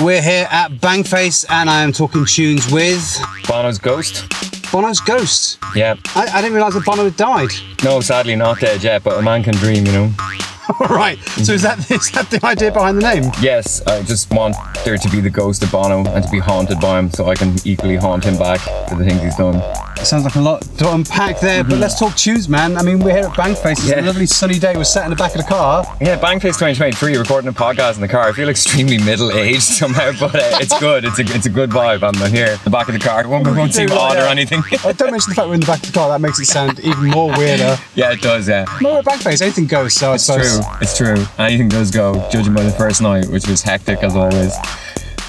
We're here at Bangface and I am talking tunes with Bono's Ghost. Bono's Ghost. Yeah. I, I didn't realise that Bono had died. No, sadly not dead yet, but a man can dream, you know. right. So is that is that the idea behind the name? Yes, I just want there to be the ghost of Bono and to be haunted by him so I can equally haunt him back for the things he's done. Sounds like a lot to unpack there, but mm-hmm. let's talk tunes, man. I mean, we're here at Bangface. It's Yeah. a lovely sunny day. We're sat in the back of the car. Yeah, Bangface 2023, recording a podcast in the car. I feel extremely middle-aged somehow, but uh, it's good. It's a it's a good vibe. I'm here, in the back of the car. It won't, won't seem odd or uh, anything. Oh, don't mention the fact we're in the back of the car. That makes it sound even more weirder. yeah, it does. Yeah, No, we're at Bangface. Anything goes. So I it's suppose. true. It's true. Anything does go, judging by the first night, which was hectic as always.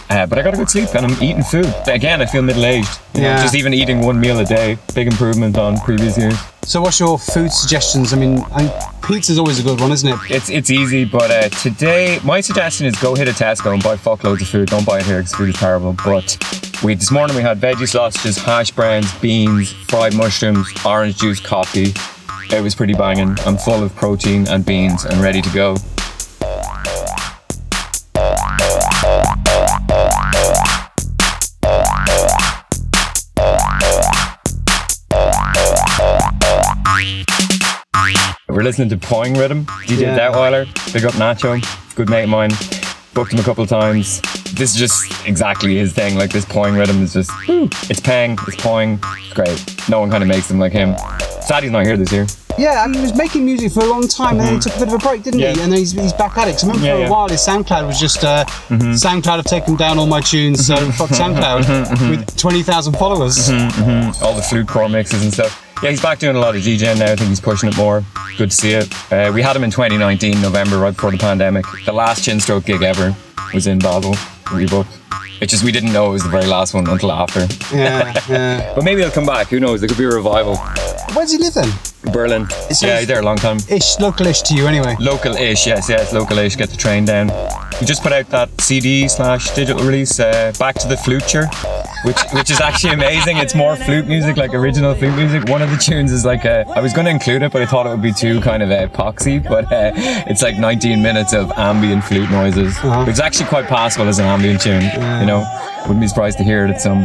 Uh, but I got a good sleep and I'm eating food. Again, I feel middle-aged. You know, Yeah. just even eating one meal a day, big improvement on previous years. So what's your food suggestions? I mean, I, pizza's always a good one, isn't it? It's it's easy, but uh, today my suggestion is go hit a Tesco and buy fuckloads of food. Don't buy it here because food is terrible. But we this morning we had veggie sausages, hash browns, beans, fried mushrooms, orange juice, coffee. It was pretty banging. I'm full of protein and beans and ready to go. We're listening to Poing Riddim, DJ Yeah. Detweiler, big up Nacho, good mate of mine. Booked him a couple of times. This is just exactly his thing. Like this Poing Riddim is just, it's pang, it's Poing, it's great. No one kind of makes them like him. Sad he's not here this year. Yeah, I mean, he was making music for a long time, and then he took a bit of a break, didn't Yeah. he? And then he's, he's back at it. 'Cause I remember Yeah, for a yeah. Mm-hmm. while his SoundCloud was just uh, SoundCloud have taken down all my tunes, so fuck SoundCloud with twenty thousand followers. Mm-hmm. All the flute core mixes and stuff. Yeah, he's back doing a lot of DJing now. I think he's pushing it more. Good to see it. Uh, we had him in 2019, November, right before the pandemic. The last Chin Stroke gig ever was in Basel, rebooked. It's just we didn't know it was the very last one until after. Yeah, yeah. But maybe he'll come back. Who knows? There could be a revival. Where does he live then? Berlin. Is yeah, he's there a long time. Ish, localish to you anyway. Local-ish, yes, yes, local-ish. Get the train down. We just put out that CD slash digital release, uh, Back to the Future, which which is actually amazing. It's more flute music, like original flute music. One of the tunes is like uh, I was going to include it, but I thought it would be too kind of uh, epoxy. But uh, it's like 19 minutes of ambient flute noises, Uh-huh. which is actually quite passable as an ambient tune. You know, wouldn't be surprised to hear it at some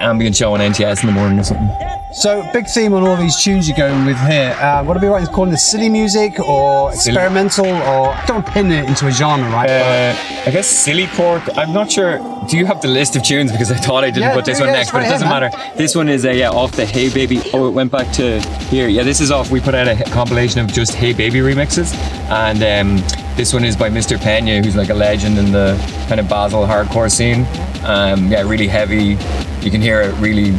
ambient show on NTS in the morning or something. So, big theme on all these tunes you're going with here. Uh, what are we right in calling this silly music or experimental or don't pin it into a genre, right? Uh, I guess Silly pork. I'm not sure. Do you have the list of tunes? Because I thought I didn't Yeah, put this one yeah, next, but it doesn't here, matter. This one is uh, yeah off the Hey Baby. Oh, it went back to here. Yeah, this is off. We put out a compilation of just Hey Baby remixes, and um, this one is by Mr. Pena, who's like a legend in the kind of Basel hardcore scene. Um, yeah, really heavy. You can hear it really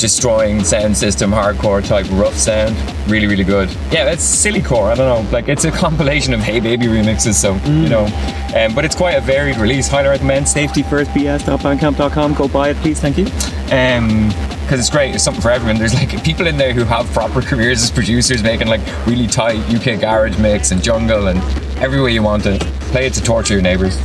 destroying sound system, hardcore type rough sound. Really, really good. Yeah, it's silly core. I don't know. Like it's a compilation of Hey Baby remixes, so you know. Um, but it's quite a varied release. Highly recommend safetyfirstbs.bandcamp.com. Go buy it, please. Thank you. Um, because it's great. It's something for everyone. There's like people in there who have proper careers as producers, making like really tight UK garage mix and jungle and every way you want it. Play it to torture your neighbors.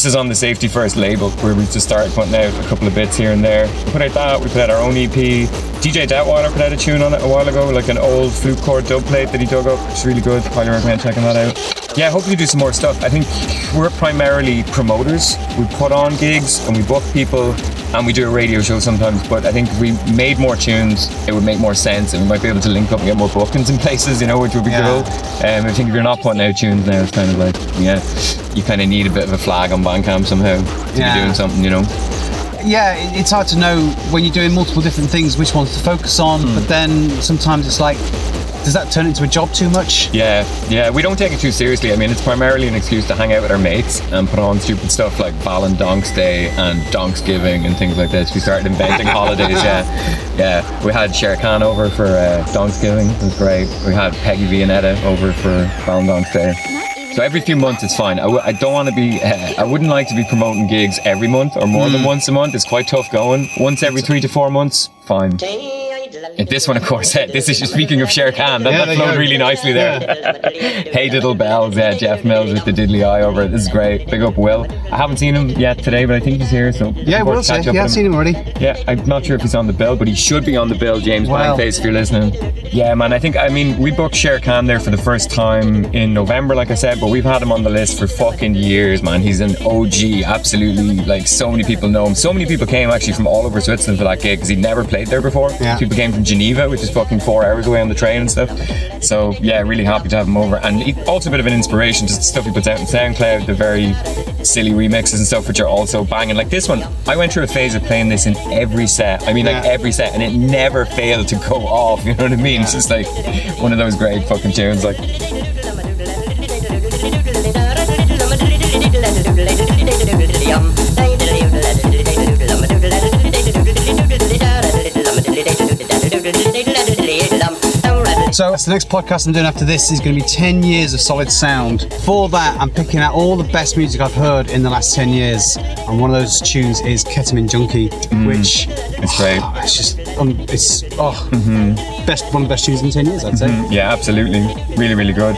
This is on the Safety First label where we just started putting out a couple of bits here and there. We put out that, we put out our own EP. DJ Detweiler put out a tune on it a while ago, like an old flute core dub plate that he dug up. It's really good. Highly recommend checking that out. Yeah, hopefully do some more stuff. I think we're primarily promoters. We put on gigs and we book people and we do a radio show sometimes, but I think if we made more tunes, it would make more sense and we might be able to link up and get more bookings in places, you know, which would be Yeah. cool. Um, I think if you're not putting out tunes now, it's kind of like, yeah, you kind of need a bit of a flag on Bandcamp somehow to Yeah. be doing something, you know. yeah, it's hard to know when you're doing multiple different things which ones to focus on, Hmm. but then sometimes it's like, does that turn into a job too much? Yeah, yeah, we don't take it too seriously. I mean, it's primarily an excuse to hang out with our mates and put on stupid stuff like Val and Donks Day and Donksgiving and things like this. We started inventing holidays, yeah. Yeah, we had Shere Khan over for uh, Donksgiving, it was great. We had Peggy Vienetta over for Val and Donks Day. So every few months it's fine. I, w- I don't want to be, uh, I wouldn't like to be promoting gigs every month or more than once a month. It's quite tough going. Once every three to four months, fine. And this one, of course, this is speaking of Shere Khan. That, Yeah, that flowed really nicely there. hey, Diddle Bells. Yeah, Jeff Mills with the diddly eye over it. This is great. Big up, Will. I haven't seen him yet today, but I think he's here. So Yeah, looking forward we'll to catch up Yeah, with I've seen him already. Yeah, I'm not sure if he's on the bill, but he should be on the bill, James Wow. Bangface, if you're listening. Yeah, man, I think, I mean, we booked Shere Khan there for the first time in November, like I said, but we've had him on the list for fucking years, man. He's an OG, absolutely. Like, so many people know him. So many people came actually from all over Switzerland for that gig because he'd never played there before. Yeah. People came from Geneva, which is fucking four hours away on the train and stuff. So, yeah, really happy to have him over. And he, also a bit of an inspiration, just the stuff he puts out on SoundCloud, the very silly remixes and stuff, which are also banging. Like this one, I went through a phase of playing this in every set. I mean, like every set, and it never failed to go off. You know what I mean? It's just like one of those great fucking tunes. Like, So that's the next podcast I'm doing after this is going to be 10 years of solid sound. For that, I'm picking out all the best music I've heard in the last 10 years, and one of those tunes is Ketamine Junkie, mm. which it's great. Ah, it's just um, it's oh mm-hmm. best one of the best tunes in 10 years, I'd say. Mm-hmm. Yeah, absolutely. Really, really good.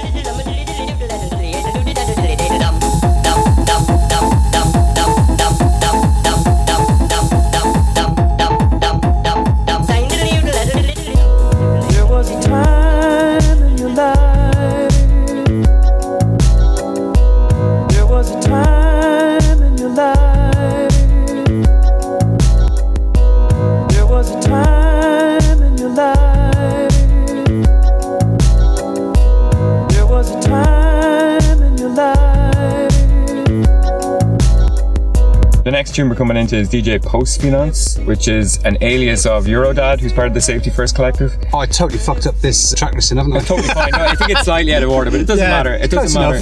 Next tune we're coming into is DJ Post Finance, which is an alias of Eurodad, who's part of the Safety First Collective. Oh, I totally fucked up this track listing, haven't I? Totally fine. No, I think it's slightly out of order, but it doesn't Yeah, matter. It doesn't matter.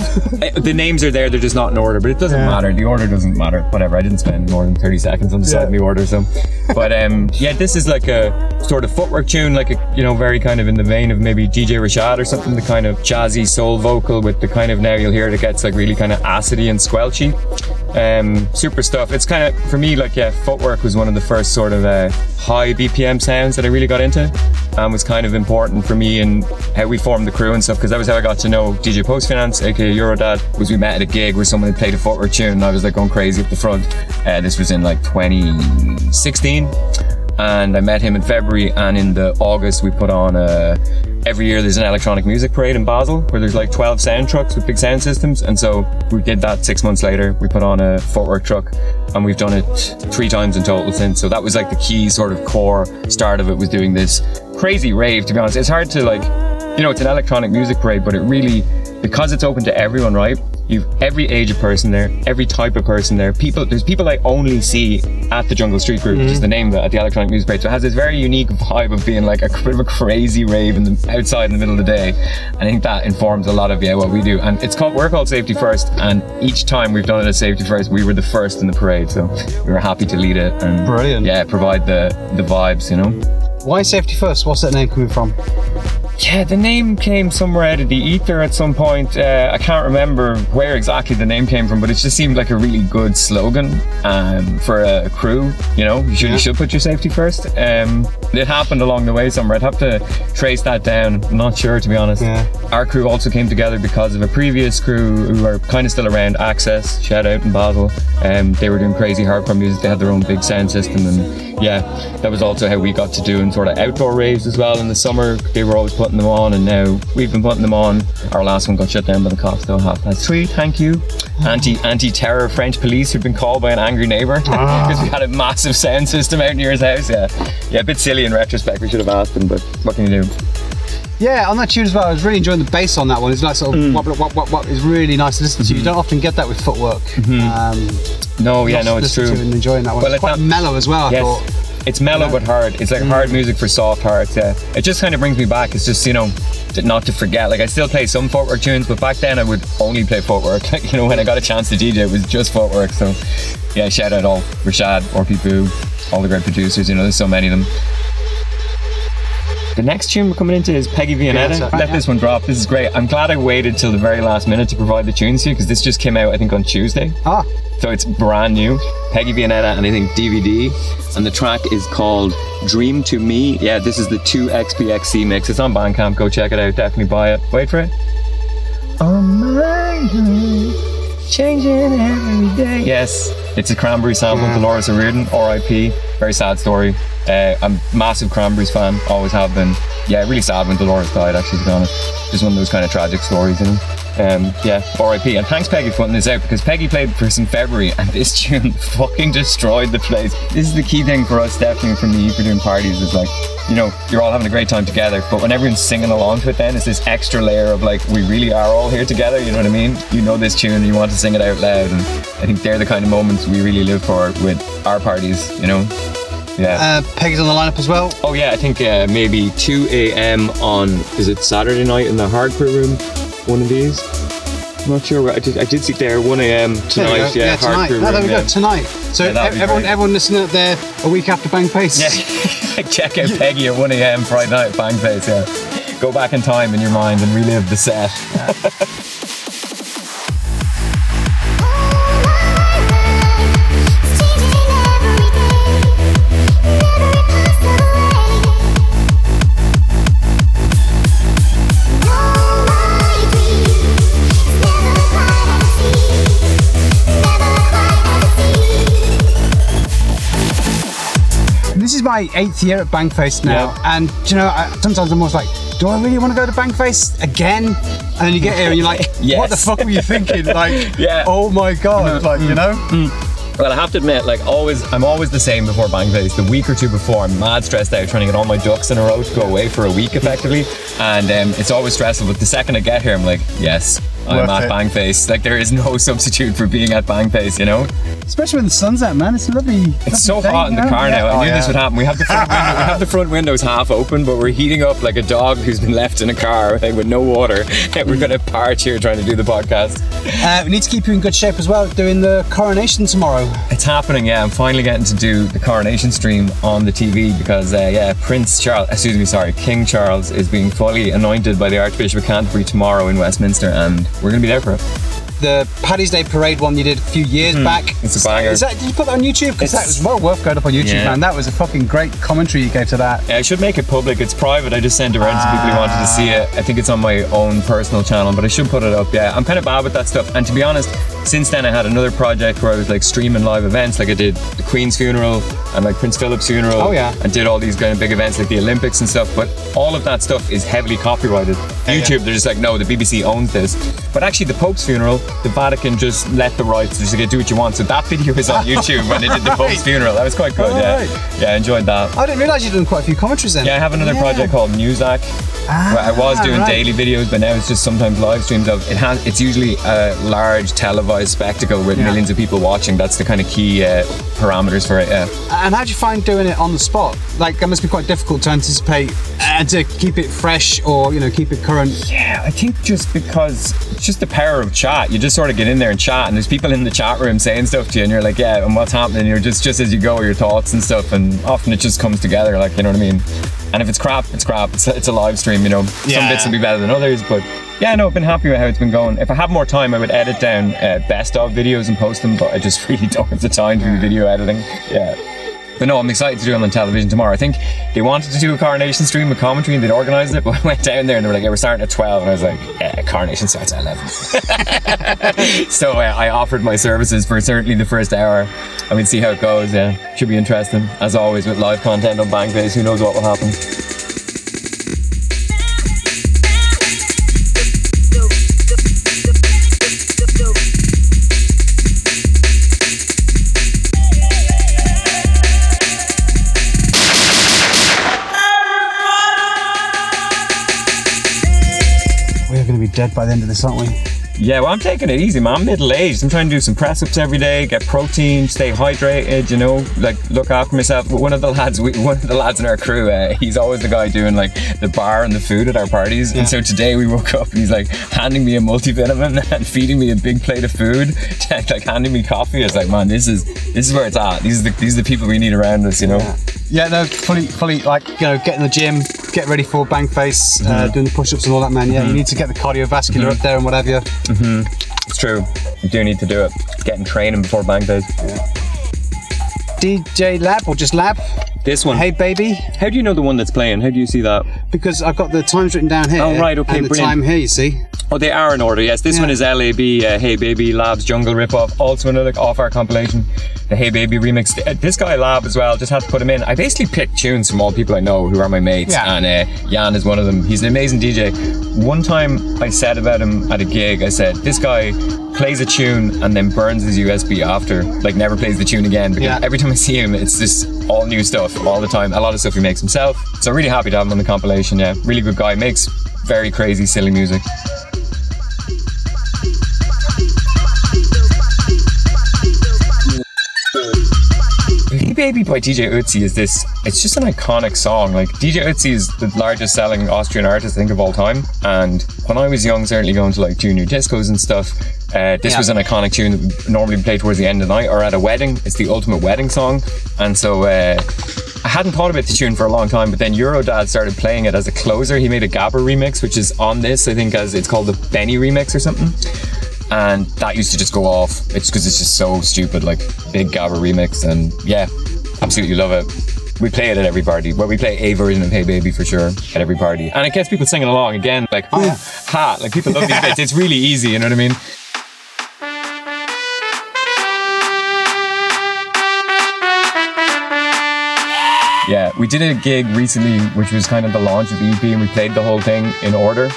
Uh, the names are there; they're just not in order. But it doesn't Yeah. matter. The order doesn't matter. Whatever. I didn't spend more than thirty seconds on deciding Yeah. the order, so. But um, yeah, this is like a sort of footwork tune, like a you know very kind of in the vein of maybe DJ Rashad or something. The kind of jazzy soul vocal with the kind of now you'll hear it, gets like really kind of acidy and squelchy. Um, super stuff. It's kind of for me like yeah, footwork was one of the first sort of uh, high BPM sounds that I really got into, and was kind of important for me in how we formed the crew and stuff because that was how I got to know DJ Post Finance, aka Eurodad. Was we met at a gig where someone had played a footwork tune and I was like going crazy at the front. Uh, this was in like 2016 and I met him in February. And in the August, we put on a. Every year, there's an electronic music parade in Basel where there's like 12 sound trucks with big sound systems. And so we did that six months later. We put on a footwork truck, and we've done it three times in total since. So that was like the key sort of core start of it was doing this crazy rave. To be honest, it's hard to like, you know, it's an electronic music parade, but it really because it's open to everyone, right? You've every age of person there, every type of person there. People, there's people I only see at the Jungle Street Group, which is mm-hmm. the name of it, at the electronic music parade. So it has this very unique vibe of being like a bit of a crazy rave in the outside in the middle of the day. And I think that informs a lot of yeah what we do. And it's called we're called Safety First, and each time we've done it as Safety First, we were the first in the parade. So we were happy to lead it and Brilliant. yeah, provide the the vibes, you know. Why safety first? What's that name coming from? Yeah, the name came somewhere out of the ether at some point. Uh, I can't remember where exactly the name came from, but it just seemed like a really good slogan um, for a crew. You know, you should, Yeah. you should put your safety first. Um, it happened along the way somewhere. I'd have to trace that down. I'm not sure, to be honest. Yeah. Our crew also came together because of a previous crew who are kind of still around, Access, shout out in Basel. Um, they were doing crazy hardcore music. They had their own big sound system, and yeah, that was also how we got to doing sort of outdoor raves as well in the summer. They were always putting them on, and now we've been putting them on. Our last one got shut down by the cops though, half past three. Thank you. Anti anti terror French police who've been called by an angry neighbour because we had a massive sound system out near his house. Yeah, yeah, a bit silly in retrospect. We should have asked him, but what can you do? Yeah, on that tune as well. I was really enjoying the bass on that one. It's like sort of Mm. wop, wop, wop. It's really nice to listen to. You don't often get that with footwork. Um, No, Mm-hmm. yeah, no, it's true. To and enjoying that one. Well, it's quite mellow as well. I Yes. thought. It's mellow Yeah. but hard. It's like hard music for soft hearts. Yeah. It just kind of brings me back. It's just you know, not to forget. Like I still play some footwork tunes, but back then I would only play footwork. Like you know, when I got a chance to DJ, it was just footwork. So yeah, shout out all Rashad, RP Boo, all the great producers. You know, there's so many of them. The next tune we're coming into is Peggy Vienetta. Yeah, so- Let this one drop. This is great. I'm glad I waited till the very last minute to provide the tunes to you because this just came out, I think, on Tuesday. Ah, So it's brand new. Peggy Vienetta and I think DVD. And the track is called Dream to Me. Yeah, this is the 2XPXC mix. It's on Bandcamp. Go check it out. Definitely buy it. Wait for it. On my way, changing every day. Yes, it's a Cranberry sample. Yeah. Dolores O'Riordan, R.I.P. Very sad story. Uh, I'm a massive Cranberries fan. Always have been. Yeah, really sad when Dolores died. Actually, to be honest, just one of those kind of tragic stories. You know. Um, yeah, R.I.P. And thanks Peggy for putting this out because Peggy played for us in February and this tune fucking destroyed the place. This is the key thing for us, definitely from me, for doing parties is like, you know, you're all having a great time together, but when everyone's singing along to it, then it's this extra layer of like, we really are all here together. You know what I mean? You know this tune and you want to sing it out loud, and I think they're the kind of moments we really live for with our parties. You know? Yeah. uh, Peggy's on the lineup as well. Oh yeah, I think uh, maybe 2 a.m. on is it Saturday night in the Hardcore Room? One of these. I'm not sure. I did. I did see there 1 a.m. Tonight. go. Yeah, tonight. Hardcore No, there we Room. go. yeah. Tonight. So Yeah, that'd be everyone, great. everyone listening out there, a week after Bang Face. Yeah. Check out Peggy at 1 a.m. Friday night, Bang Face. Yeah. Go back in time in your mind and relive the set. my eighth year at Bangface now, Yeah. and you know, I, sometimes I'm almost like, do I really want to go to Bangface again? And then you get here and you're like, what the fuck were you thinking? Like, Yeah. oh my god, like you know. Well, I have to admit, like always, I'm always the same before Bang Face. The week or two before, I'm mad stressed out trying to get all my ducks in a row to go away for a week effectively, and um, it's always stressful. But the second I get here, I'm like, yes, I'm at it. Bang Face. Like there is no substitute for being at Bang Face. You know, Especially when the sun's out, man. It's lovely. it's so lovely hot in the car Yeah. now. I Oh, knew yeah. this would happen. We have the front window, we have the front windows half open, but we're heating up like a dog who's been left in a car like, with no water. we're gonna parch here trying to do the podcast. Uh, we need to keep you in good shape as well. Doing the coronation tomorrow. It's happening, yeah. I'm finally getting to do the coronation stream on the TV because, uh, yeah, Prince Charles, excuse me, sorry, King Charles is being fully anointed by the Archbishop of Canterbury tomorrow in Westminster, and we're going to be there for it. The Paddy's Day parade one you did a few years back. Hmm. It's a banger. Is that, did you put that on YouTube? Because that was well worth going up on YouTube, Yeah. man. That was a fucking great commentary you gave to that. Yeah, I should make it public. It's private. I just sent it around to people who wanted to see it. I think it's on my own personal channel, but I should put it up. Yeah, I'm kind of bad with that stuff. And to be honest, since then I had another project where I was like streaming live events. Like I did the Queen's funeral and like Prince Philip's funeral. Oh, yeah. And did all these kind of big events like the Olympics and stuff. But all of that stuff is heavily copyrighted. YouTube, they're just like, no, the BBC owns this. But actually, the Pope's funeral, the Vatican just let the rights just like, do what you want. So that video is on YouTube when they did the Pope's funeral. That was quite good. Yeah, Alright. yeah, I enjoyed that. I didn't realise you'd done quite a few commentaries then. Yeah, I have another Yeah. project called Muzak. where I was doing right. daily videos, but now it's just sometimes live streams of it. Has it's usually a large televised spectacle with Yeah. millions of people watching. That's the kind of key uh, parameters for it. Yeah. And how do you find doing it on the spot? Like, that must be quite difficult to anticipate and to keep it fresh or, you know, keep it current. Yeah, I think just because it's just the power of chat. You just sort of get in there and chat, and there's people in the chat room saying stuff to you, and you're like, yeah, and what's happening? You're just just as you go, your thoughts and stuff, and often it just comes together, like you know what I mean. And if it's crap, it's crap. It's, it's a live stream, you know. Some bits will be better than others, but yeah, no, I've been happy with how it's been going. If I had more time, I would edit down uh, best of videos and post them, but I just really don't have the time to do video editing. Yeah. But no, I'm excited to do it on television tomorrow. I think they wanted to do a coronation stream with commentary and they'd organised it, but I went down there and they were like, yeah, we're starting at 12. And I was like, yeah, coronation starts at 11. so uh, I offered my services for certainly the first hour. I mean, see how it goes. Yeah, should be interesting. As always, with live content on Bangface, who knows what will happen. Dead by the end of this, aren't we? Yeah, well, I'm taking it easy, man. I'm middle aged. I'm trying to do some press ups every day, get protein, stay hydrated. You know, like look after myself. One of the lads, we, one of the lads in our crew, uh, he's always the guy doing like the bar and the food at our parties. Yeah. And so today we woke up and he's like handing me a multivitamin and feeding me a big plate of food, like handing me coffee. It's like, man, this is this is where it's at. These are the these are the people we need around us. You know. Yeah, no, fully, fully, like, you know, get in the gym, get ready for bang face, uh, doing the push-ups and all that, man. Yeah, you need to get the cardiovascular up there and whatever. Mm-hmm. It's true. You do need to do it. Getting training before bang days. DJ Lab or just Lab? This one. Hey baby, How do you know the one that's playing? How do you see that? because I've got the times written down here. Oh, right, okay, and the brilliant. time here. You see. Oh, they are in order. Yes, this Yeah. one is LAB. Uh, hey Baby Labs Jungle ripoff. Also another off our compilation, the Hey Baby remix. Uh, This guy Lab as well. Just had to put him in. I basically picked tunes from all people I know who are my mates, Yeah. and uh, Jan is one of them. He's an amazing DJ. One time I said about him at a gig, I said this guy plays a tune and then burns his USB after, like never plays the tune again. Because Yeah. every time I see him, it's just all new stuff all the time. A lot of stuff he makes himself. So really happy to have him on the compilation. Yeah, really good guy. Makes very crazy, silly music. Hey Baby by DJ Ötzi is this, it's just an iconic song. Like, DJ Ötzi is the largest selling Austrian artist, I think, of all time. And when I was young, certainly going to like junior discos and stuff, uh, this Yeah. was an iconic tune that we normally play towards the end of the night or at a wedding. It's the ultimate wedding song. And so, uh, I hadn't thought about the tune for a long time, but then Eurodad started playing it as a closer. He made a Gabber remix, which is on this, I think, as it's called the Benny remix or something and that used to just go off. It's because it's just so stupid, like big Gabba remix, and yeah, absolutely love it. We play it at every party. Well, we play a version of Hey Baby for sure at every party, and it gets people singing along again. Like, Oh, yeah. ha! Like people love these bits. It's really easy. You know what I mean? Yeah, we did a gig recently, which was kind of the launch of the EP, and we played the whole thing in order.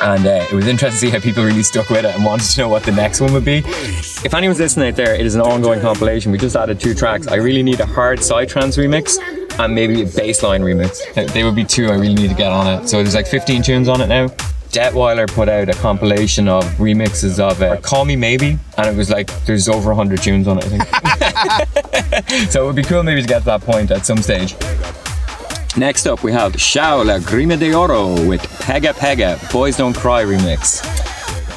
And uh, it was interesting to see how people really stuck with it and wanted to know what the next one would be. If anyone's listening out there, it is an ongoing compilation. We just added two tracks. I really need a hard psytrance remix and maybe a bassline remix. They would be two I really need to get on it. So there's like 15 tunes on it now. Detweiler put out a compilation of remixes of uh, Call Me Maybe, and it was like there's over 100 tunes on it, I think. so it would be cool maybe to get to that point at some stage. Next up, we have Joao Lagrima De Ouro with Pega Pega Boys Don't Cry remix.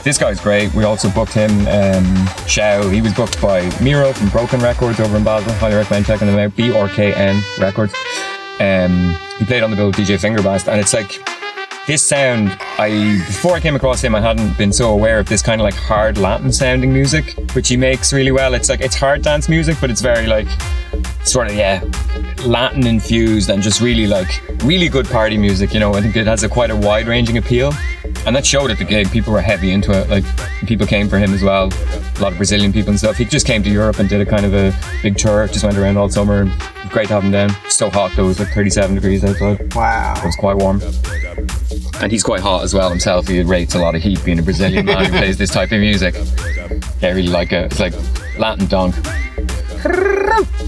This guy's great. We also booked him, um, Joao. He was booked by Miro from Broken Records over in Basel. Highly recommend checking them out. B R K N Records. Um, he played on the bill with DJ Fingerblast, and it's like this sound. I before I came across him, I hadn't been so aware of this kind of like hard Latin sounding music, which he makes really well. It's like it's hard dance music, but it's very like sort of yeah Latin infused and just really like really good party music. You know, I think it has a quite a wide ranging appeal, and that showed at the gig. People were heavy into it. Like people came for him as well. A lot of Brazilian people and stuff. He just came to Europe and did a kind of a big tour. Just went around all summer. And great to have him down. So hot though. It was like 37 degrees outside. Wow. It was quite warm. And he's quite hot as well himself. He rates a lot of heat being a Brazilian man who plays this type of music. Yeah, I really like it. It's like Latin donk.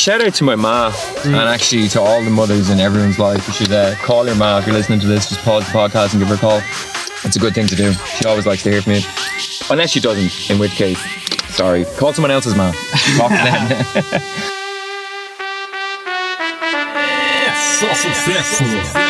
Shout out to my ma and actually to all the mothers in everyone's life. You should uh, call your ma if you're listening to this. Just pause the podcast and give her a call. It's a good thing to do. She always likes to hear from you. Unless she doesn't, in which case, sorry. Call someone else's ma. Talk to them.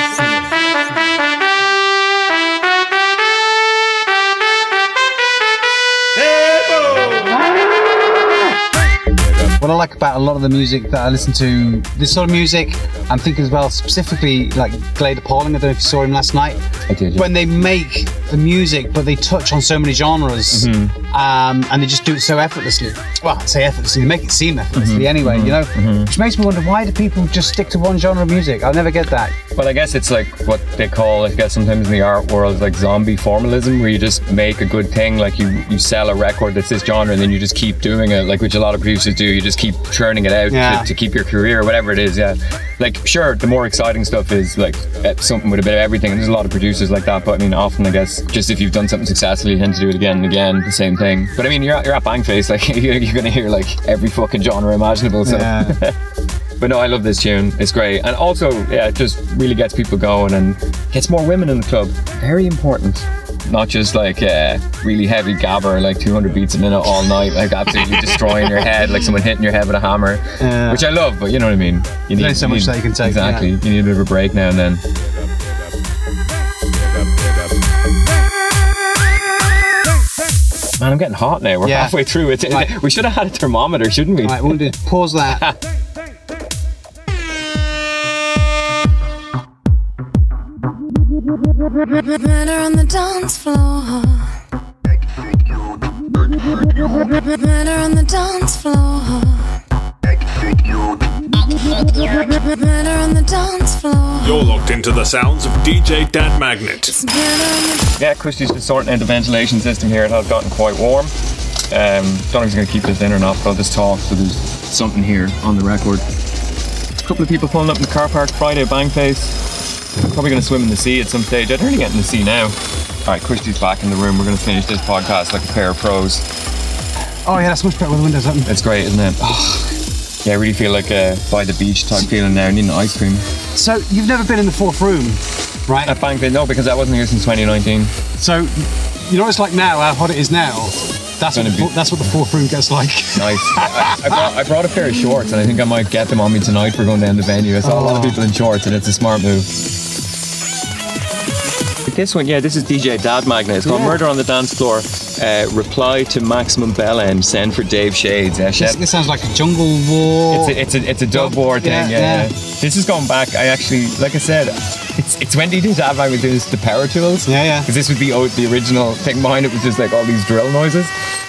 What I like about a lot of the music that I listen to, this sort of music, I'm thinking as well specifically like Gladde Paling. I don't know if you saw him last night. I did, yeah. When they make the music, but they touch on so many genres, Mm-hmm. um, and they just do it so effortlessly. Well, I say effortlessly, they make it seem effortlessly Mm-hmm. anyway. You know, which makes me wonder why do people just stick to one genre of music? I'll never get that. Well, I guess it's like what they call, I guess sometimes in the art world, like zombie formalism, where you just make a good thing, like you, you sell a record that's this genre, and then you just keep doing it, like which a lot of producers do. You just keep churning it out Yeah. to, to keep your career, whatever it is. Yeah, like sure, the more exciting stuff is like eh, something with a bit of everything. And there's a lot of producers like that, but I mean, often I guess just if you've done something successfully, you tend to do it again and again, the same thing. But I mean, you're at, you're at Bangface, like you're, you're gonna hear like every fucking genre imaginable. So. Yeah. But no, I love this tune. It's great. And also, yeah, it just really gets people going and gets more women in the club. Very important. Not just like uh, really heavy gabber, like 200 beats a minute all night, like absolutely destroying your head, like someone hitting your head with a hammer, Yeah. which I love. But you know what I mean. You only so much that you can take, Exactly. yeah. You need a bit of a break now and then. Man, I'm getting hot now. We're halfway through it. Right. We should have had a thermometer, shouldn't we? Right, we'll do pause that. Murder on the dance floor. Murder on the dance floor. Murder on the dance floor. You're locked into the sounds of DJ Dad Magnet. Murder on the Yeah, Christy's just sorting out the ventilation system here. It has gotten quite warm. Um, don't know if he's going to keep this in or not, but I'll just talk so there's something here on the record. A couple of people pulling up in the car park Friday, Bangface. Probably going to swim in the sea at some stage. I'd really get in the sea now. All right, Christy's back in the room. We're going to finish this podcast like a pair of pros. Oh yeah, that's much better with the windows open. It's great, isn't it? Yeah, I really feel like a by the beach type feeling now. I need an ice cream. So you've never been in the fourth room, right? Uh, at Bangface, no, because I wasn't here since 2019. So you know what it's like now, uh, how hot it is now. That's what, Gonna the, be- that's what the fourth room gets like. Nice. I, I, brought, I brought a pair of shorts, and I think I might get them on me tonight for going down the venue. I saw a lot of Oh. people in shorts, and it's a smart move. This one, yeah, this is DJ Dad Magnet. It's called Yeah. Murder on the Dance Floor. Uh, reply to Maximum Bell End. Send for Dave Shades. Yeah, This, this sounds like a jungle war. It's a, it's a it's a dub war thing. yeah, Yeah, yeah. yeah. This is going back. I actually, like I said, it's it's when DJ Dad Magnet doing this, the power tools. Yeah, yeah. Because this would be oh, the original thing behind it was just like all these drill noises.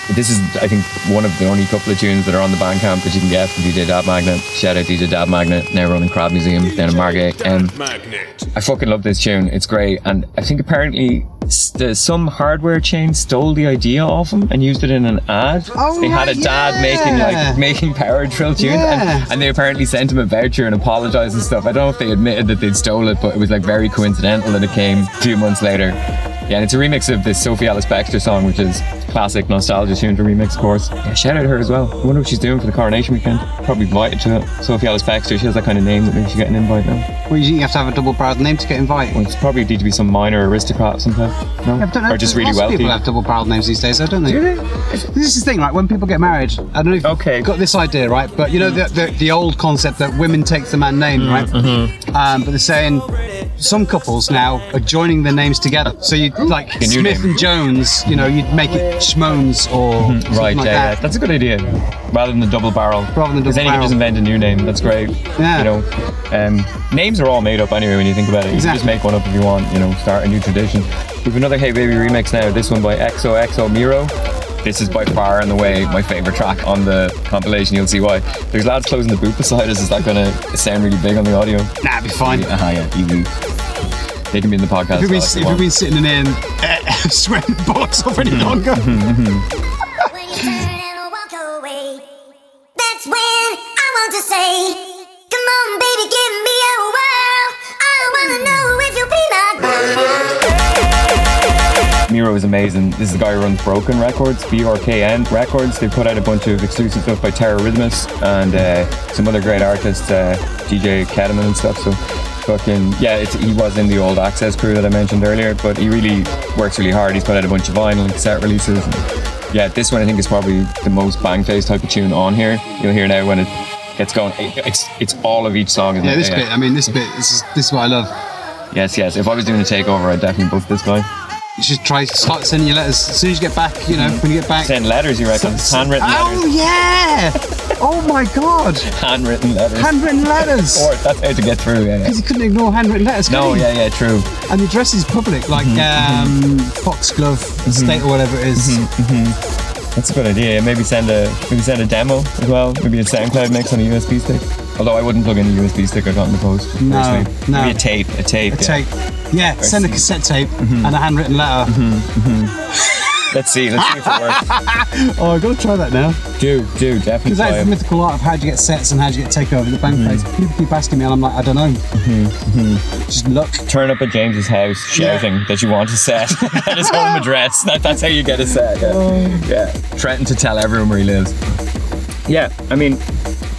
But this is, I think, one of the only couple of tunes that are on the Bandcamp that you can get from DJ Dad Magnet. Shout out DJ Dad Magnet, now running Crab Museum down in Margate. Um, Magnet. I fucking love this tune. It's great, and I think apparently s- the, some hardware chain stole the idea of him and used it in an ad. Oh, they had a dad yeah. making like making power drill tunes, Yeah. and, and they apparently sent him a voucher and apologized and stuff. I don't know if they admitted that they'd stole it, but it was like very coincidental that it came two months later. Yeah, and it's a remix of this Sophie Ellis-Bextor song, which is classic nostalgia tune to remix, of course. Yeah, shout out to her as well. I wonder what she's doing for the coronation weekend. Probably invited to it. Sophie Ellis-Bextor, she has that kind of name that makes you get an invite now. well, you have to have a double-barreled name to get invited. Well, it's probably need to be some minor aristocrat or something. No? Yeah, know, or just really wealthy. People have double-barreled names these days, though, don't they? Do they? This is the thing, right? When people get married, I don't know if Okay. you've got this idea, right? But you know the, the, the old concept that women take the man name, Mm, right? mm-hmm. Um, but they're saying some couples now are joining their names together. So you like A Smith name. and Jones, you know, you'd make it Schmones or something Mm-hmm. Right, like yeah, yeah, that. that's a good idea. Rather than the double barrel. Rather than Because then you can just invent a new name. That's great. Yeah. You know, um, names are all made up anyway when you think about it. You can just make one up if you want. You know, start a new tradition. We've another Hey Baby remix now. This one by XOXO Miro. This is by far and away my favourite track on the compilation. You'll see why. There's lads closing the booth beside us. Is that going to sound really big on the audio? Nah, it'd be fine. Ah, yeah, easy. They can be in the podcast. If we've been, if if we've been sitting in here and uh, sweating the bollocks off any longer. When you turn and walk away, that's when I want to say, Come on, baby, give me a whirl. I wanna know if you'll be my Miro is amazing. This is the guy who runs Broken Records, B-R-K-N Records. They put out a bunch of exclusive stuff by Terrorrythmus and uh, some other great artists, uh, DJ Kedeman and stuff. So fucking, yeah, it's, he was in the old Access crew that I mentioned earlier, but he really works really hard. He's put out a bunch of vinyl and cassette releases. And yeah, this one I think is probably the most bang face type of tune on here. You'll hear now when it gets going. It's it's all of each song. Yeah, this bit. I mean, this bit. This is this is what I love. Yes, yes. If I was doing a takeover, I'd definitely book this guy. You should try start sending your letters as soon as you get back. You know, when you get back. Send letters, you reckon? Handwritten Oh letters. yeah! Oh my god! Handwritten letters. Handwritten letters. Or that's how to get through. Yeah. yeah. Because he couldn't ignore handwritten letters. No, yeah, yeah, true. And the address is public, like Mm-hmm, um, Foxglove Estate or whatever it is. That's a good idea. Maybe send a maybe send a demo as well. Maybe a SoundCloud mix on a USB stick. Although I wouldn't plug in a USB stick I got in the post. No, personally. no. Maybe a tape. A tape. A yeah. tape. Yeah, send a cassette tape Mm-hmm. and a handwritten letter. Let's see. Let's see if it works. Oh, I've got to try that now. do do definitely. Because that's the mythical art of how do you get sets and how do you get takeover the bank Mm-hmm. place. People keep asking me, and I'm like, I don't know. Just look. Turn up at James's house shouting that you want a set at his home address. That, that's how you get a set. Yeah. Oh. yeah. Threaten to tell everyone where he lives. Yeah, I mean,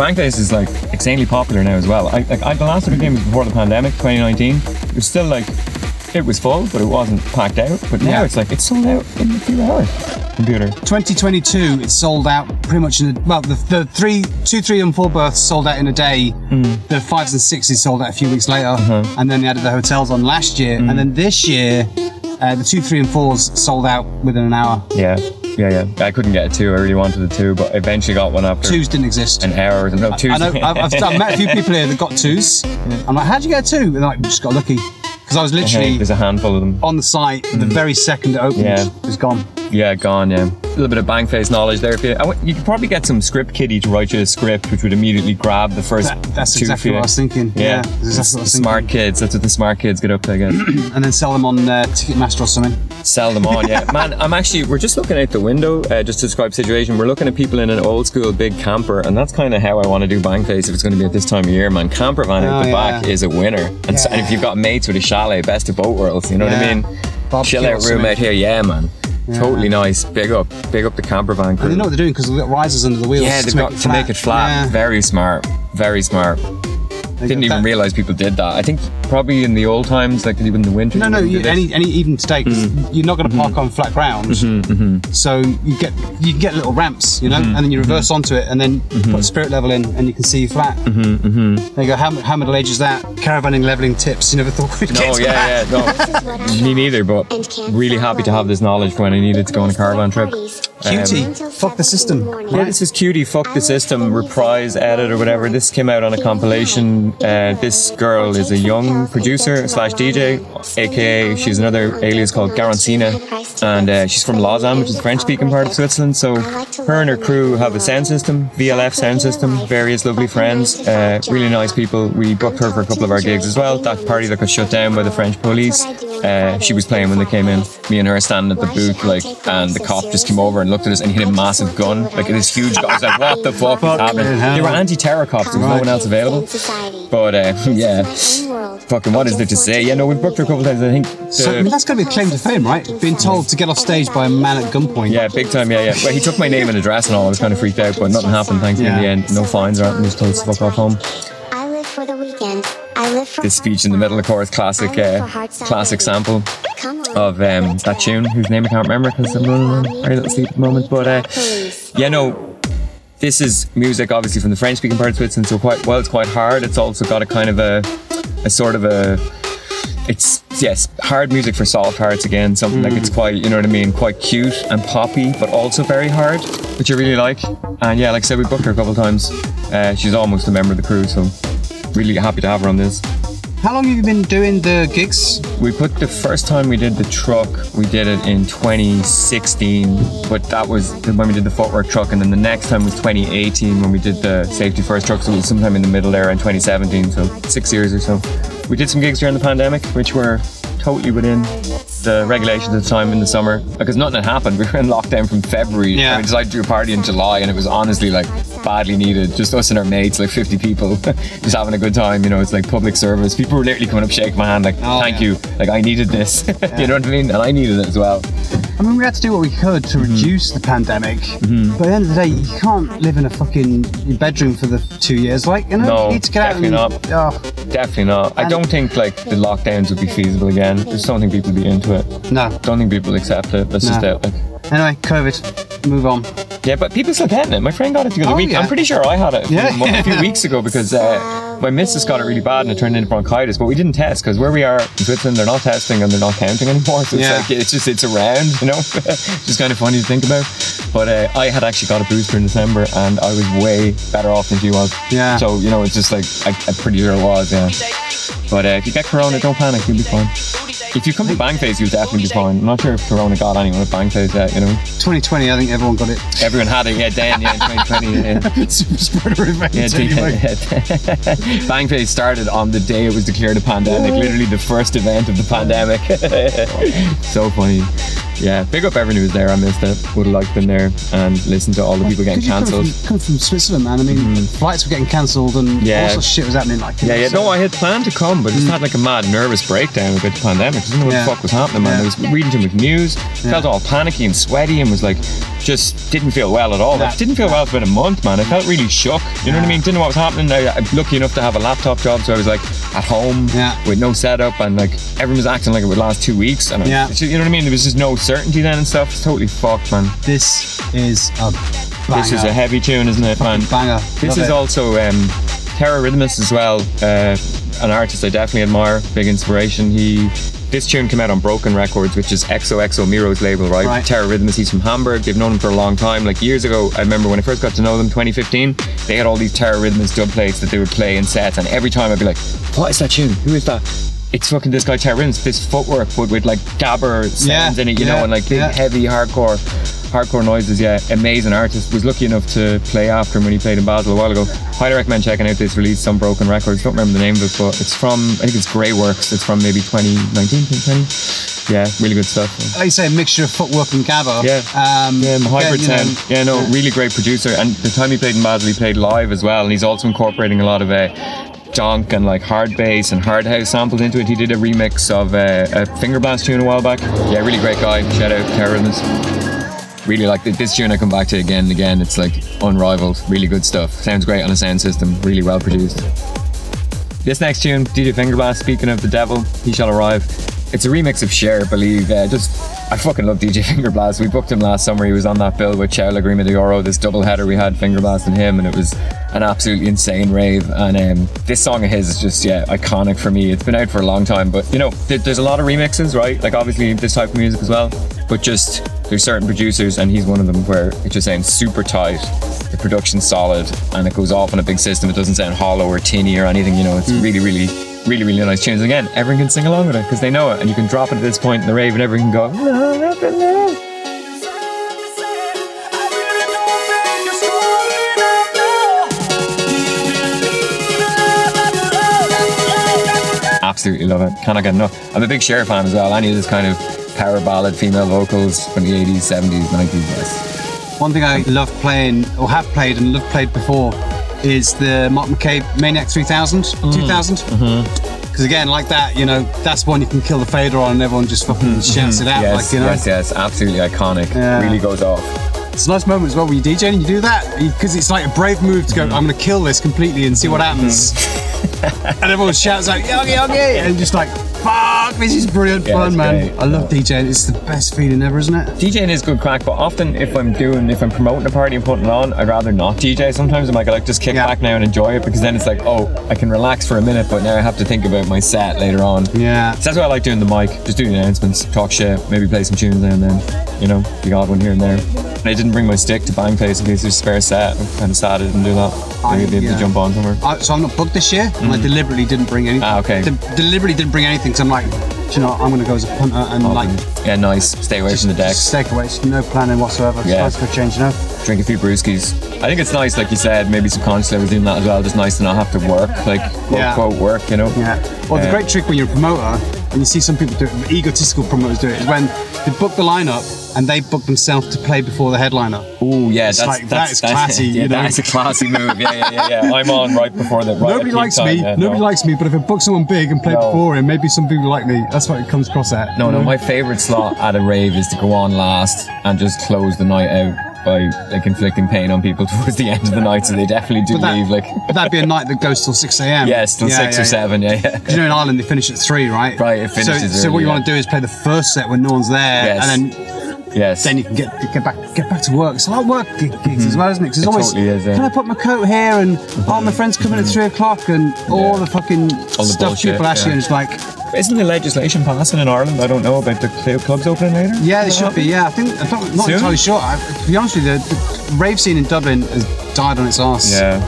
Bangface is like insanely popular now as well. I, like, I, the last time it came was before the pandemic, 2019. It was still like, it was full, but it wasn't packed out. But now Yeah. it's like, it's sold out in a few hours. Computer. 2022, it's sold out pretty much in a, well, the, the three, two, three, and four berths sold out in a day. Hmm. The fives and sixes sold out a few weeks later, Uh-huh. and then they added the hotels on last year, Hmm. and then this year, uh, the two, three, and fours sold out within an hour. Yeah, yeah, yeah. I couldn't get a two. I really wanted a two, but eventually got one after Twos didn't exist. an hour. No, twos. I know. I've, I've, I've met a few people here that got twos. I'm like, how'd you get a two? And they're like, we just got lucky. Because I was uh-huh. literally There's a handful of them. on the site the very second it opened. Yeah. It was gone. Yeah, gone. Yeah, a little bit of bang face knowledge there. If you, I w- you could probably get some script kiddie to write you a script, which would immediately grab the first. That- that's two exactly you. what I was thinking. Yeah, that's exactly what I was smart kids. That's what the smart kids get up to. I guess. And then sell them on uh, Ticketmaster or something. Sell them on. Yeah, man. I'm actually. We're just looking out the window. Uh, just to describe situation. We're looking at people in an old school big camper, and that's kind of how I want to do bang face if it's going to be at this time of year, man. Camper van Oh, at the yeah. back is a winner, and, so, and if you've got mates with a chalet, best of both worlds. You know what I mean? Barbecue Chill out room out here. Yeah, man. Totally nice. Big up. Big up the camper van. crew. And they know what they're doing because got risers under the wheels. Yeah, they've got to make it flat. Yeah. Very smart. Very smart. They Didn't even that- realize people did that. I think probably in the old times, like even in the winter. No, no, wouldn't you, any, any even today, 'cause Mm-hmm. you're not going to park on flat ground. So you get you get little ramps, you know, Mm-hmm. and then you reverse onto it, and then put spirit level in, and you can see flat. Mm-hmm, There you go. How, how middle age is that? Caravanning leveling tips. You never thought we'd get No, to yeah, that. yeah, no. Me neither, but really happy to have this knowledge for when I needed to go on a caravan trip. Cutie. Fuck the system. Yeah, this is Cutie, Fuck the System, reprise, edit, or whatever. This came out on a compilation. Uh, this girl is a young producer slash DJ, aka she's another alias called Garancina, and uh, she's from Lausanne, which is the French speaking part of Switzerland. So her and her crew have a sound system, VLF sound system, various lovely friends, uh, really nice people. We booked her for a couple of our gigs as well. That party that got shut down by the French police, uh, she was playing when they came in. Me and her standing at the booth, like, and the cop just came over and looked at us and he had a massive gun, like this huge gun. I was like, what the fuck is happening? They were anti-terror cops. There was no one else available. But uh, yeah, fucking what is there to say? Yeah, no, we've booked her a couple of times. I think. So, I mean, the- that's got to be a claim to fame, right? Being told to get off stage by a man at gunpoint. yeah, big time. Yeah, yeah. Well, he took my name and address and all. I was kind of freaked out, but nothing happened. Thankfully, in the end, no fines or anything. Just told us to fuck off home. Weekend. I live for This speech in the middle, of course, classic, uh, classic sample of um, that tune, whose name I can't remember because I'm running on very little sleep at the moment. But uh, yeah, no. This is music, obviously, from the French-speaking part of Switzerland. So quite well, it's quite hard. It's also got a kind of a, a sort of a. It's yes, hard music for soft hearts again. Something like it's quite, you know what I mean, quite cute and poppy, but also very hard, which I really like. And yeah, like I said, we booked her a couple of times. Uh, she's almost a member of the crew, so really happy to have her on this. How long have you been doing the gigs? We put the first time we did the truck, we did it in 2016, but that was when we did the footwork truck, and then the next time was 2018 when we did the safety first truck. So it was sometime in the middle there in 2017, so six years or so. We did some gigs during the pandemic, which were totally within the regulations at the time in the summer because nothing had happened. We were in lockdown from February. Yeah. and we decided to do a party in July, and it was honestly like badly needed. Just us and our mates, like 50 people, just having a good time. You know, it's like public service. People were literally coming up, shaking my hand, like, Oh, "Thank yeah. you." Like I needed this. you know what I mean? And I needed it as well. I mean, we had to do what we could to Mm-hmm. reduce the pandemic. But at the end of the day, you can't live in a fucking bedroom for the two years. Like, you know, No, you need to get out and. definitely Oh, Definitely not. I don't think like the lockdowns would be feasible again. Just don't think people would be into it. no. Don't think people accept it. That's just No. it. Like, Anyway, COVID. Move on. Yeah, but people still getting it. My friend got it the other Oh, week. yeah. I'm pretty sure I had it a few, Yeah. mo- a few weeks ago because uh, my missus got it really bad and it turned into bronchitis. But we didn't test because where we are in Switzerland, they're not testing and they're not counting anymore. So it's Yeah. like it's just it's around, you know. it's just kind of funny to think about. But uh, I had actually got a booster in December and I was way better off than she was. Yeah. So you know, it's just like I, I'm pretty sure it was. Yeah. But uh, if you get corona, don't panic. You'll be fine. If you come to bang Bangface, you'll definitely be fine. I'm not sure if corona got anyone at Bangface yet. You know, 2020, I think everyone got it. everyone had it. Yeah, Dan. Yeah, in 2020. Yeah. Super spreader event. Yeah, anyway. Bangface started on the day it was declared a pandemic, literally the first event of the pandemic. so funny. Yeah, big up everyone who was there. I missed it. Would have liked been there and listened to all the people getting come cancelled. come from Switzerland, man. I mean, mm-hmm. flights were getting cancelled and. Yeah. all sorts of shit was happening. Like, Yeah, yeah. No, I had planned to come, but just mm. had like a mad nervous breakdown about the pandemic. I didn't know what Yeah. the fuck was happening, man. Yeah. I was reading too much news, felt all panicky and sweaty, and was like, just didn't feel well at all. Like, didn't feel well for about a month, man. I felt really shook. You know what I mean? Didn't know what was happening. I, I'm lucky enough to have a laptop job, so I was like at home with no setup, and like everyone was acting like it would last two weeks. And I- you know what I mean? There was just no certainty then and stuff. is totally fucked, man. This is a banger. This is a heavy tune, isn't it, man? banger. This Love is it. also um, Terrorrythmus as well, uh, an artist I definitely admire, big inspiration. He this tune came out on Broken Records, which is XOXO Miro's label, right? Right. Terrorrythmus, he's from Hamburg. They've known him for a long time. Like years ago, I remember when I first got to know them, 2015, they had all these Terrorrythmus dub plates that they would play in sets, and every time I'd be like, "What is that tune? Who is that?" It's fucking this guy Terrence, this footwork, but with like gabber sounds Yeah, in it, you yeah, know, and like big, yeah. heavy, hardcore, hardcore noises. Yeah, amazing artist. Was lucky enough to play after him when he played in Basel a while ago. Highly recommend checking out this release, Some Broken Records. Don't remember the name of it, but it's from I think it's Grey Works. It's from maybe 2019, 2020. Yeah, really good stuff. Like you say, a mixture of footwork and gabber. Yeah. Um, Yeah, hybrid know, yeah, no, really great producer. And the time he played in Basel, he played live as well. And he's also incorporating a lot of uh, donk and like hard bass and hard house samples into it. He did a remix of uh, a Fingerblast tune a while back. Yeah, really great guy. Shout out Terrence. Really like this tune. I come back to again and again. It's like unrivaled. Really good stuff. Sounds great on a sound system. Really well produced. This next tune, DJ Fingerblast, speaking of the devil, he shall arrive. It's a remix of Cher, believe. Uh, just, I fucking love DJ Fingerblast. We booked him last summer. He was on that bill with Joao Lagrima De Ouro, this double header we had, Fingerblast and him, and it was an absolutely insane rave. And um, this song of his is just, yeah, iconic for me. It's been out for a long time, but you know, there, there's a lot of remixes, right? Like, obviously, this type of music as well, but just there's certain producers, and he's one of them, where it just sounds super tight. The production's solid, and it goes off on a big system. It doesn't sound hollow or tinny or anything. You know, it's really, really, really, really nice tunes. Again, everyone can sing along with it because they know it, and you can drop it at this point in the rave, and everyone can go. "Love, love, love." Absolutely love it. Cannot get enough. I'm a big Cher fan as well. Any of this kind of power ballad female vocals from the 80s, 70s, 90s. Yes. One thing I love playing, or have played and love played before, is the Mark McCabe Maniac 3000, Mm. 2000. Mm-hmm. Because again, like that, you know, that's one you can kill the fader on and everyone just fucking shouts it out. Mm-hmm. Yes, like, you know, yes, yes. Absolutely iconic. Yeah. Really goes off. it's a nice moment as well when you DJ and you do that because it's like a brave move to go, Mm-hmm. I'm going to kill this completely and see what happens. and everyone shouts out, yogi, yogi, and just like, fuck, this is brilliant Yeah, fun, man. great. I love DJing. It's the best feeling ever, isn't it? DJing is good crack, but often if I'm doing, if I'm promoting a party and putting it on, I'd rather not DJ. Sometimes I'm like, I like just kick Yeah. back now and enjoy it because then it's like, oh, I can relax for a minute, but now I have to think about my set later on. Yeah. So that's why I like doing the mic, just do the announcements, talk shit, maybe play some tunes now and then, you know, the odd one here and there. And I didn't bring my stick to Bangface in case there's a spare set. I'm kind of sad I didn't do that. Maybe I'd be able yeah. to jump on somewhere. I, so I'm not booked this year, and I deliberately didn't bring anything. Mm-hmm. Ah, okay. De- deliberately didn't bring anything because I'm like, do you know, what, I'm going to go as a punter and like yeah, nice. Stay away from the away. It's no planning whatsoever. It's Yeah. nice for a change, you know. drink a few brewskis. I think it's nice, like you said, maybe subconsciously I was doing that as well. Just nice to not have to work, like quote Yeah. quote work, you know. Yeah. Well, the Yeah. great trick when you're a promoter, and you see some people do it, egotistical promoters do it, is when they book the lineup and they book themselves to play before the headliner. Oh yeah, that's like, that that's is classy, yeah, you know? that's a classy move. Yeah, yeah, yeah, yeah. I'm on right before the. Right Nobody likes time, me. yeah, Nobody no. likes me. But if I book someone big and play No. before him, maybe some people like me. That's what it comes across at. No, no. know? My favorite slot at a rave is to go on last and just close the night out by like inflicting pain on people towards the end of the night, so they definitely do that- leave. Like, that'd be a night that goes till 6 a.m. yes, till Yeah, six yeah, or yeah. seven. Yeah, yeah. You know, in Ireland they finish at three, right? Right, it So, finishes so what you yeah. want to do is play the first set when no one's there, Yes. and then Yes. then you can get get back get back to work. It's a lot of work gig- gigs as mm-hmm. well, isn't it? 'Cause it's It always totally is, yeah. can I put my coat here and oh my friend's coming at mm-hmm. three o'clock and all Yeah. the fucking All the stuff bullshit, people ask you yeah. and it's like Isn't the legislation passing in Ireland? I don't know about the clubs opening later. yeah, Is it that should be. Yeah, I think I'm not, not entirely sure. I, to be honest with you, the, the rave scene in Dublin has died on its arse. Yeah,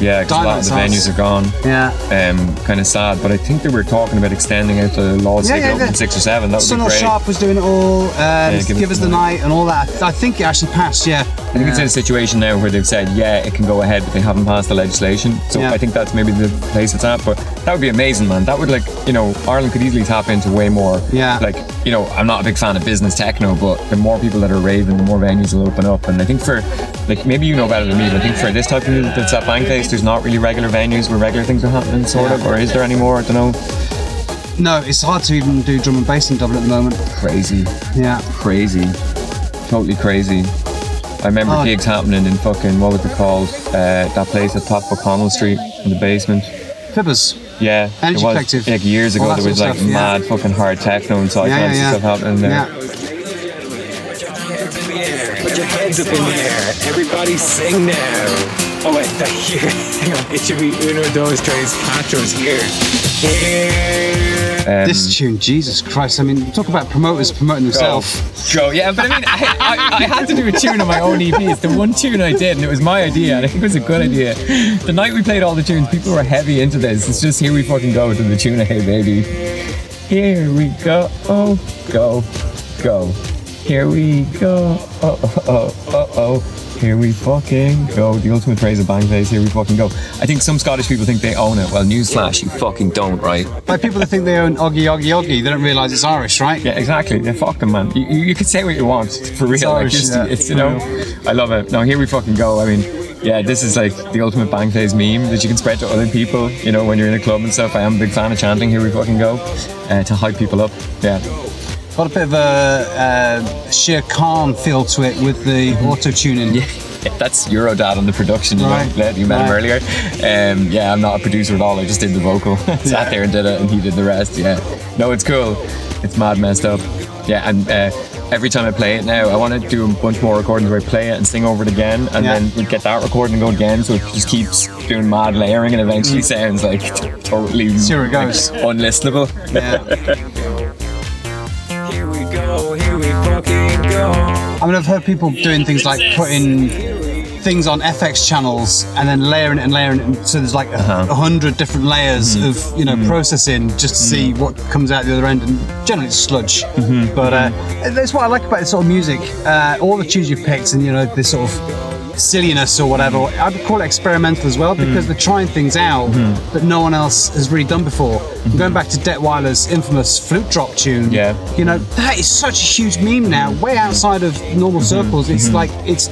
yeah, 'cause a lot of the Diamond venues are gone. Yeah. Um, kind of sad, but I think they were talking about extending out the laws Yeah, so yeah, open yeah. six or seven. That would Sunil be great. Sharpe was doing it all. Um, Give give, Us the Night. night and all that. I think it actually passed. Yeah. I think it's in a situation now where they've said, yeah, it can go ahead, but they haven't passed the legislation. So Yeah. I think that's maybe the place it's at. But that would be amazing, man. That would like, you know, Ireland could easily tap into way more. Yeah. Like, you know, I'm not a big fan of business techno, but the more people that are raving, the more venues will open up. And I think for, like, maybe you know better than me, but I think for this type of music that's at Bangface, there's not really regular venues where regular things are happening, sort of. Or is there anymore? I don't know. No, it's hard to even do drum and bass in Dublin at the moment. Crazy. Yeah. crazy, totally crazy. I remember Oh. gigs happening in fucking what was it called? Uh, that place at top of O'Connell Street in the basement. Fibbers. Yeah, Energy it was Collective. like years ago. There was sort like of stuff, yeah. mad fucking hard techno and psytrance Yeah, and yeah, stuff happening there. Yeah. Put your hands up in the air. Everybody sing now. Oh wait, that here. Hang on. It should be uno, dos, tres, cuatros here. Here. Um, This tune, Jesus Christ! I mean, talk about promoters promoting go, themselves. go. Yeah, but I mean, I, I, I had to do a tune on my own EP. It's the one tune I did, and it was my idea, and I think it was a good idea. The night we played all the tunes, people were heavy into this. It's just here we fucking go to the tune of Hey Baby. Here we go. Oh, go, go. Here we go. Oh, oh, oh, oh, oh. Here we fucking go. The ultimate phrase of Bangface. Here we fucking go. I think some Scottish people think they own it. Well, newsflash, you fucking don't, right? Like people that think they own Oggy Oggy Oggy, they don't realise it's Irish, right? Yeah, exactly. Yeah, fuck them, man. You, you, you can say what you want for real. like, Irish, just, yeah. it's you know, I love it. Now here we fucking go. I mean, yeah, this is like the ultimate Bangface meme that you can spread to other people. You know, when you're in a club and stuff. I am a big fan of chanting "Here we fucking go" uh, to hype people up. Yeah, Got a bit of a uh, Shere Khan feel to it with the auto tuning. yeah. That's Eurodad on the production, you Right. know, you met him earlier. Um, yeah, I'm not a producer at all. I just did the vocal, sat there and did it, and he did the rest. Yeah, no, it's cool. It's mad messed up. Yeah, and uh, every time I play it now, I want to do a bunch more recordings where I play it and sing over it again, and Yeah. then we get that recording and go again. So it just keeps doing mad layering, and eventually sounds like totally See where it goes. unlistenable. Yeah. I mean, I've heard people doing things like putting things on FX channels and then layering it and layering it. and So there's like a Uh-huh. hundred different layers Mm-hmm. of you know processing just to see what comes out the other end, and generally it's sludge. Mm-hmm. But uh, that's what I like about this sort of music. Uh, all the tunes you've picked, and you know this sort of silliness or whatever. I'd call it experimental as well because they're trying things out that no one else has really done before. Going back to Detweiler's infamous flute drop tune, Yeah. you know that is such a huge meme now, way outside of normal mm-hmm. circles. It's mm-hmm. like it's,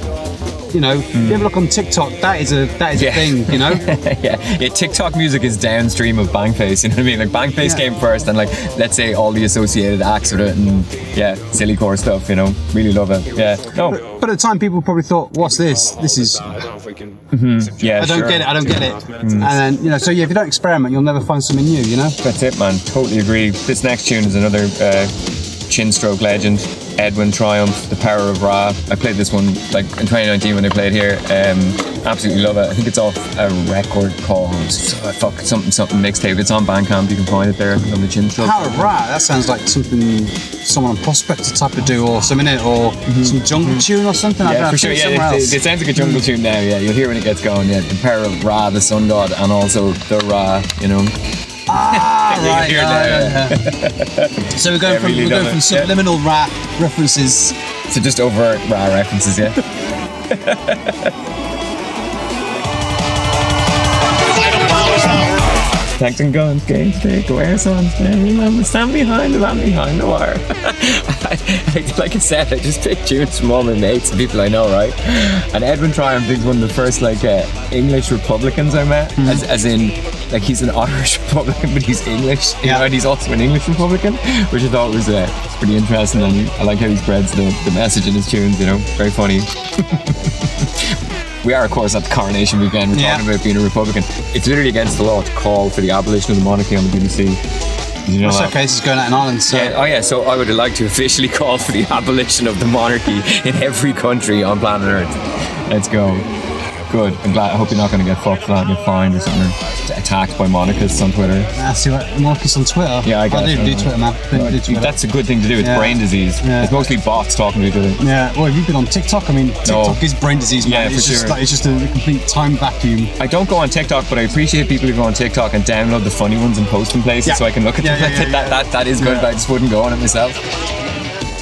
you know, if you ever look on TikTok, that is a that is Yeah. a thing, you know. yeah, yeah. TikTok music is downstream of Bangface. You know what I mean? Like Bangface Yeah. came first, and like let's say all the associated acts with it, and yeah, silly core stuff. You know, really love it. Yeah, no, But at the time, people probably thought, "What's this? This is yeah, I don't sure. get it. I don't get it." And then you know, so yeah, if you don't experiment, you'll never find something new, you know. That's it, man. Totally agree. This next tune is another uh, chin stroke legend. Edwin Triumph, The Power of Ra. I played this one like in 2019 when they played here. Um, absolutely love it. I think it's off a record called uh, fuck something something mixtape. It's on Bandcamp. You can find it there on the chin. Power of Ra, that sounds like something someone on Prospector type of do or something in it, or some jungle tune or something. I don't Mm-hmm. Yeah, know, for sure. Yeah, it, it, it sounds like a jungle tune now. Yeah, you'll hear when it gets going. Yeah, the power of Ra, the sun god, and also the Ra. You know. Ah, right, hear it right, yeah. So we're going Yeah, from really we're going from it. Yeah. subliminal Ra references. So just over rap references. Yeah. Tanks and guns, games, take away sons, man. Remember, stand behind the man behind the wire. like I said, I just pick tunes from all my mates and people I know, right? And Edwin Triumph is one of the first like uh, English Republicans I met, Hmm. as, as in like he's an Irish Republican, but he's English, you Yeah. know, and he's also an English Republican, which I thought was uh, pretty interesting. And I like how he spreads the, the message in his tunes, you know, very funny. We are, of course, at the coronation weekend. We're Yeah. talking about being a Republican. It's literally against the law to call for the abolition of the monarchy on the BBC. You know that case is going out in Ireland. So Yeah, oh yeah, so I would like to officially call for the abolition of the monarchy in every country on planet Earth. Let's go. Good. I'm glad. I hope you're not going to get fucked for that and get fined or something. Attacked by monarchists on Twitter. I see what Marcus on Twitter. Yeah, I got do, it. do Twitter, man. Do, do Twitter. That's a good thing to do. It's Yeah. brain disease. Yeah. It's mostly bots talking to each other. yeah, well, have you been on TikTok? I mean, TikTok is brain disease, man. Yeah, it's for just like, it's just a complete time vacuum. I don't go on TikTok, but I appreciate people who go on TikTok and download the funny ones and post them places Yeah. so I can look at them. yeah, yeah, that, yeah. that, that is good, but I just wouldn't go on it myself.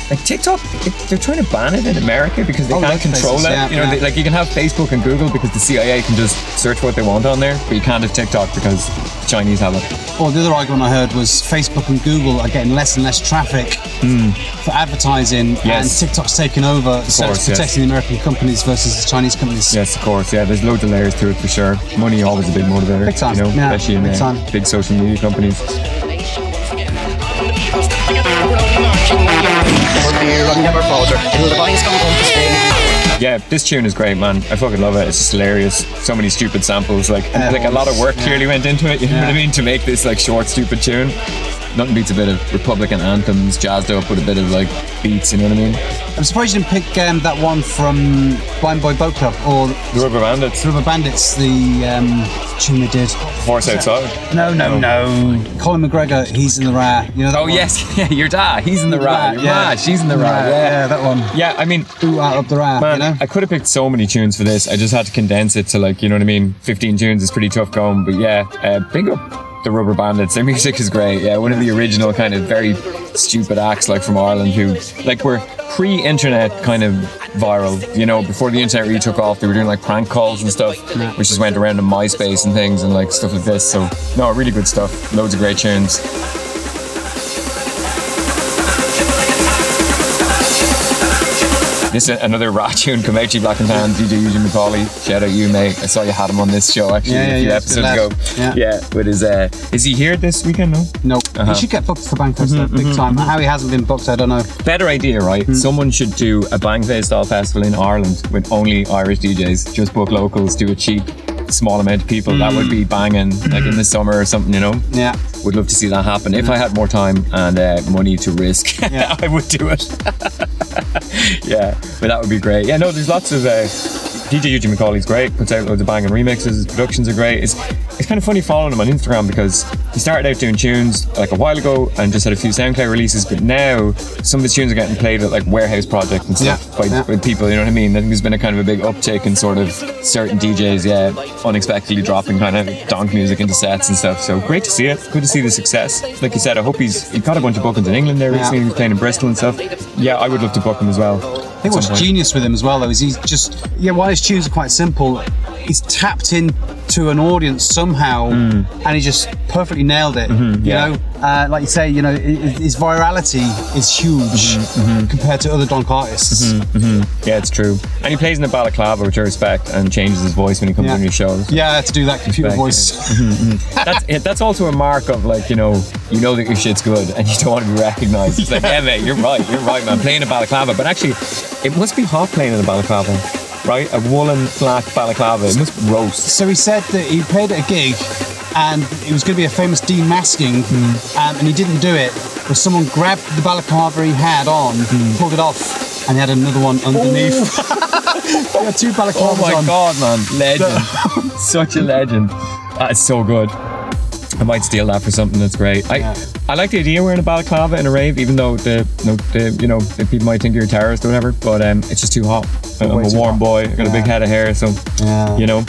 Like TikTok, it, they're trying to ban it in America because they Oh, can't control places, it. yeah, you know, yeah. they, like you can have Facebook and Google because the CIA can just search what they want on there, but you can't have TikTok because the Chinese have it. Or the other argument I heard was Facebook and Google are getting less and less traffic for advertising. Yes. and TikTok's taking over. so course, it's yes. protecting the American companies versus the Chinese companies. Yes, of course. Yeah, there's loads of layers to it for sure. Money always a big motivator. Big time, You know, yeah, especially in big uh, time. big social media companies. Yeah, this tune is great, man. I fucking love it. It's just hilarious. So many stupid samples. Like, Yeah, like a lot of work yeah. clearly went into it. You know what I mean? To make this like short, stupid tune. Nothing beats a bit of Republican anthems jazzed up with a bit of like beats. You know what I mean? I'm surprised you didn't pick um, that one from Blindboy Boatclub or The Rubber Bandits. Rubber Bandits, the um, tune they did. Horse Outside. No, no, no. Colin McGregor, he's in the Ra. You know that Oh one? yes, yeah, your dad. He's in the Ra, ride. Your ma, she's in the ride. yeah, Yeah. that one. Yeah, I mean, Ooh, out up the Ra, man, you know? I could have picked so many tunes for this. I just had to condense it to like, you know what I mean? 15 tunes is pretty tough going, but yeah, uh, big up the Rubber Bandits. Their music is great. Yeah, one of the original kind of very stupid acts like from Ireland who like were pre-internet kind of viral. You know, before the internet really took off, they were doing like prank calls and stuff, which just went around in MySpace and things and like stuff like this. So no, really good stuff. Loads of great tunes. This is another tune, Come out you Black and Tan, DJ Eugene McCauley. Shout out you, mate. I saw you had him on this show actually Yeah, yeah, a few yeah, episodes ago. lad. Yeah. with his uh is he here this weekend? No? No, Uh-huh. he should get booked for Bangface though, big time. How he hasn't been booked, I don't know. Better idea, right? Hmm. Someone should do a Bangface style festival in Ireland with only Irish DJs. Just book locals, do a cheap, small amount of people. That would be banging, like in the summer or something, you know? Yeah. Would love to see that happen. If I had more time and uh, money to risk, Yeah. I would do it. yeah, but that would be great. Yeah, no, there's lots of. Uh, DJ Eugene McCauley's great, puts out loads of banging remixes, his productions are great. It's, it's kind of funny following him on Instagram because he started out doing tunes like a while ago and just had a few SoundCloud releases, but now some of his tunes are getting played at like warehouse projects and stuff Yeah, by, yeah. with people, you know what I mean? I think there's been a kind of a big uptick in sort of certain DJs, yeah, unexpectedly dropping kind of donk music into sets and stuff. So great to see it. Good to see the success. Like you said, I hope he's he got a bunch of bookings in England there Yeah. recently. He was playing in Bristol and stuff. Yeah, I would love to book him as well. I think what's genius with him as well, though, is he's just yeah. While his tunes are quite simple, he's tapped into an audience somehow, and he just perfectly nailed it. you Mm. Mm-hmm. yeah. know, uh, like you say, you know, his virality is huge Mm-hmm. compared to other donk artists. Yeah, it's true. And he plays in the balaclava, which I respect, and changes his voice when he comes Yeah. on your shows. Yeah, to do that computer Respect, voice. That's it, that's also a mark of like you know you know that your shit's good and you don't want to be recognised. It's like yeah, mate, you're right, you're right, man. Playing a balaclava, but actually, it must be hot playing in a balaclava, right? A woolen black balaclava. It must roast. So he said that he played at a gig and it was going to be a famous demasking Hmm. um, and he didn't do it. But someone grabbed the balaclava he had on, Hmm. pulled it off, and he had another one underneath. he had two balaclavas Oh my on. god, man, legend! Such a legend. That's so good. I might steal that for something that's great. Yeah. I like the idea of wearing a balaclava in a rave, even though the, the you know the people might think you're a terrorist or whatever. But um, it's just too hot. I'm a warm hot. boy. I got a big head of hair, so Yeah. you know.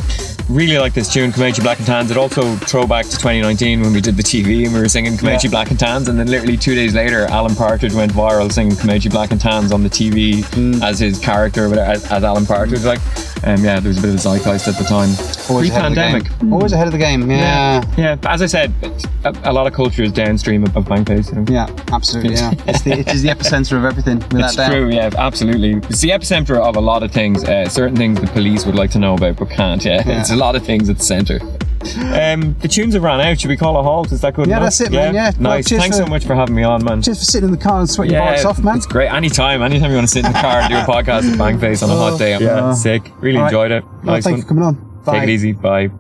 Really like this tune, Come out you Black and Tans. It also throwback to 2019 when we did the TV and we were singing Come out you Yeah. Black and Tans, and then literally two days later, Alan Partridge went viral singing Come out you Black and Tans on the TV Mm. as his character, whatever, as, as Alan Partridge. Like, um, yeah, there was a bit of a zeitgeist at the time. Always ahead of the Pre-pandemic. game. Always ahead of the game. Yeah. Yeah, but as I said, a, a lot of culture is downstream of, of Bangface. You know? Yeah, absolutely. Yeah, it's the, it is the epicenter of everything. Without It's doubt. true, yeah, absolutely. It's the epicenter of a lot of things. Uh, certain things the police would like to know about but can't. Yeah, Yeah. it's a lot of things at the centre. Um, the tunes have ran out. Should we call a halt? Is that good? Yeah, enough? that's it, man. Yeah. Nice. cheers Thanks for- so much for having me on, man. Just for sitting in the car and sweating your yeah, bollocks off, man. it's great. Anytime, anytime you want to sit in the car and do a podcast with Bangface on a hot day, I'm Yeah. sick. Really right. enjoyed it. Well, thank one. you for coming on. Bye. Take it easy. Bye.